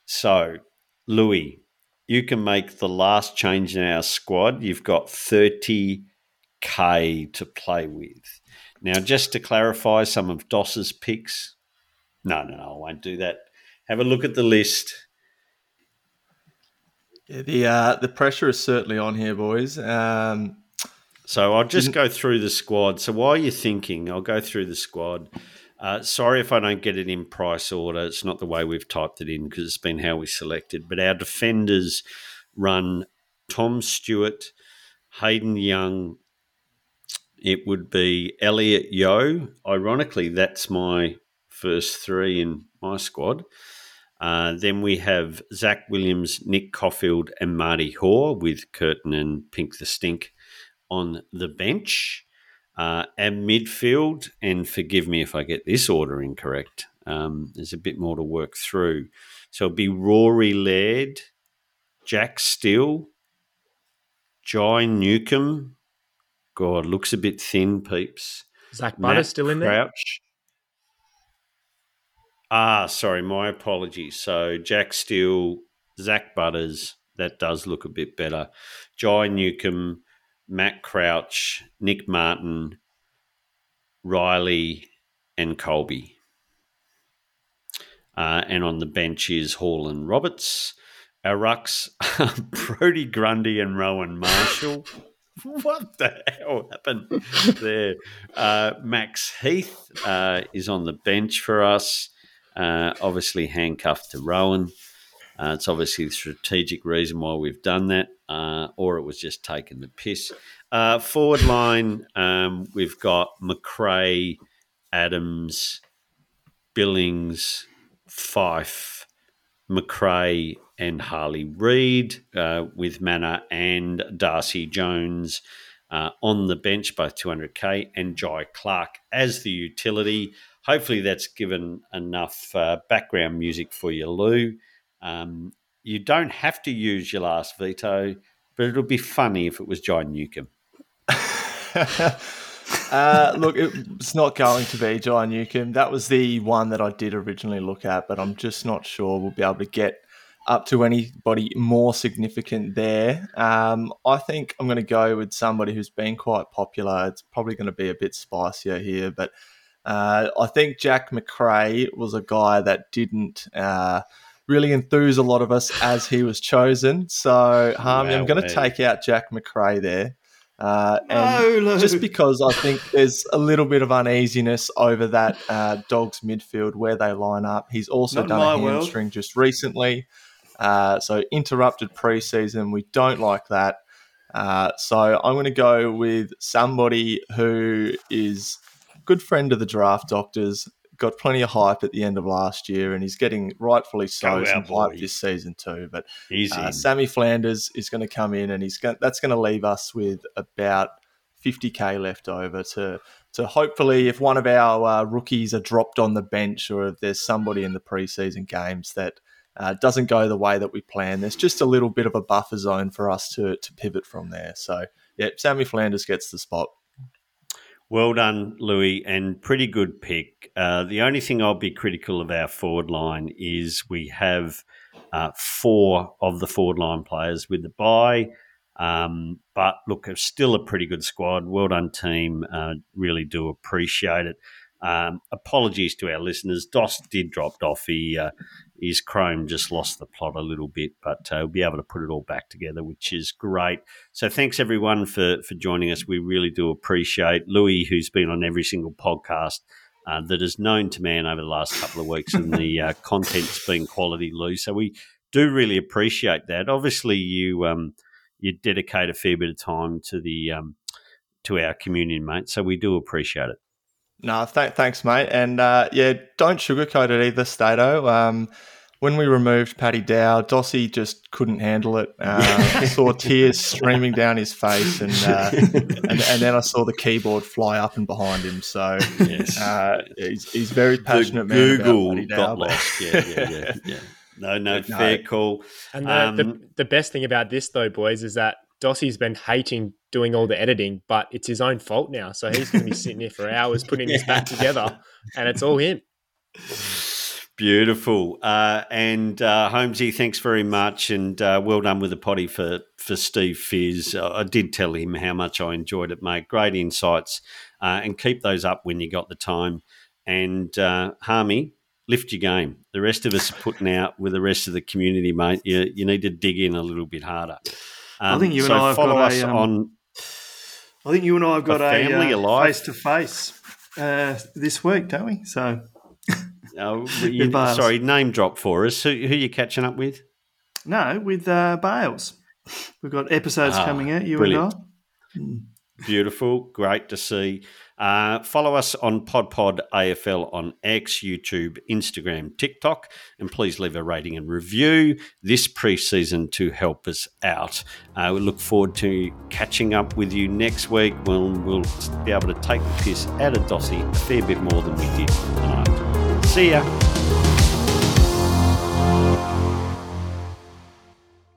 [SPEAKER 2] So, Louis, you can make the last change in our squad. You've got 30k to play with. Now, just to clarify some of Doss's picks. No, no, no, I won't do that. Have a look at the list.
[SPEAKER 4] Yeah, the uh, the pressure is certainly on here, boys. Um,
[SPEAKER 2] So I'll just go through the squad. So while you're thinking, I'll go through the squad. Uh, sorry if I don't get it in price order. It's not the way we've typed it in because it's been how we selected. But our defenders run Tom Stewart, Hayden Young. It would be Elliot Yeo. Ironically, that's my first three in my squad. Uh, then we have Zac Williams, Nick Coffield, and Marty Hoare with Curtin and Pink the Stink on the bench. Uh, and midfield, and forgive me if I get this order incorrect, um, there's a bit more to work through. So it'll be Rory Laird, Jack Steele, Jai Newcombe. God, looks a bit thin, peeps.
[SPEAKER 3] Zak Butter still in there?
[SPEAKER 2] Crouch. Ah, sorry, my apologies. So Jack Steele, Zak Butters, that does look a bit better. Jai Newcombe, Matt Crouch, Nick Martin, Riley, and Colby. Uh, and on the bench is Hall and Roberts. Our rucks, are Brodie Grundy and Rowan Marshall. what the hell happened there? Uh, Max Heath uh, is on the bench for us, uh, obviously handcuffed to Rowan. Uh, it's obviously the strategic reason why we've done that, uh, or it was just taking the piss. Uh, forward line, um, we've got Macrae, Adams, Billings, Fyfe, Macrae, and Harley Reid, uh, with Mannagh and Darcy Jones uh, on the bench, both 200k, and Jhye Clark as the utility. Hopefully, that's given enough uh, background music for you, Lou. Um, you don't have to use your last veto, but it'll be funny if it was John Newcombe.
[SPEAKER 4] uh, look, it's not going to be John Newcombe. That was the one that I did originally look at, but I'm just not sure we'll be able to get up to anybody more significant there. Um, I think I'm going to go with somebody who's been quite popular. It's probably going to be a bit spicier here, but uh, I think Jack Macrae was a guy that didn't uh, really enthuse a lot of us as he was chosen. So, Harmey, wow, I'm going to take out Jack Macrae there. Uh, and no, just because I think there's a little bit of uneasiness over that uh, Dogs midfield where they line up. He's also Not done a hamstring world. just recently. Uh, so interrupted preseason. We don't like that. Uh, so I'm going to go with somebody who is good friend of the draft doctors. Got plenty of hype at the end of last year, and he's getting rightfully so some hype this season too. But uh, Sammy Flanders is going to come in, and he's going, that's going to leave us with about 50k left over to to hopefully, if one of our uh, rookies are dropped on the bench, or if there's somebody in the preseason games that uh, doesn't go the way that we plan. There's just a little bit of a buffer zone for us to to pivot from there. So yeah, Sammy Flanders gets the spot.
[SPEAKER 2] Well done, Louis, and pretty good pick. Uh, the only thing I'll be critical of our forward line is we have uh, four of the forward line players with the bye. Um, but look, it's still a pretty good squad. Well done, team. Uh, really do appreciate it. Um, apologies to our listeners. Dos did drop off. He uh, his Chrome just lost the plot a little bit, but uh, we'll be able to put it all back together, which is great. So thanks everyone for for joining us. We really do appreciate Louis, who's been on every single podcast. Uh, that is known to man over the last couple of weeks, and the uh, content's been quality, Lou. So we do really appreciate that. Obviously, you um, you dedicate a fair bit of time to the um, to our community, mate. So we do appreciate it.
[SPEAKER 4] No, th- thanks, mate. And uh, yeah, don't sugarcoat it either, Stato. Um, when we removed Paddy Dow, Dossie just couldn't handle it. Uh, saw tears streaming down his face, and, uh, and, and then I saw the keyboard fly up and behind him. So yes. Uh, he's, he's very passionate. The
[SPEAKER 2] Google man got lost. Yeah, yeah, yeah, yeah. No, no, fair call.
[SPEAKER 3] And the, um, the, the best thing about this, though, boys, is that Dossie's been hating doing all the editing, but it's his own fault now. So he's going to be sitting here for hours putting this back together, and it's all him.
[SPEAKER 2] Beautiful. Uh, and uh, Holmesy, thanks very much, and uh, well done with the potty for for Steve Fizz. I did tell him how much I enjoyed it, mate. Great insights, uh, and keep those up when you got the time. And uh, Harmey, lift your game. The rest of us are putting out with the rest of the community, mate. You you need to dig in a little bit harder.
[SPEAKER 5] Um, I think you so and I have follow got us a, um, on. I think you and I have got a, family uh, face to face this week, don't we? So,
[SPEAKER 2] uh, you, sorry, name drop for us. Who, who are you catching up with?
[SPEAKER 5] No, with uh, Bales. We've got episodes ah, coming out. You brilliant. and I.
[SPEAKER 2] Mm. Beautiful, great to see. Uh, follow us on PodPod AFL on X, YouTube, Instagram, TikTok, and please leave a rating and review this preseason to help us out. Uh, we look forward to catching up with you next week when we'll be able to take the piss out of Dossie a fair bit more than we did tonight. See ya.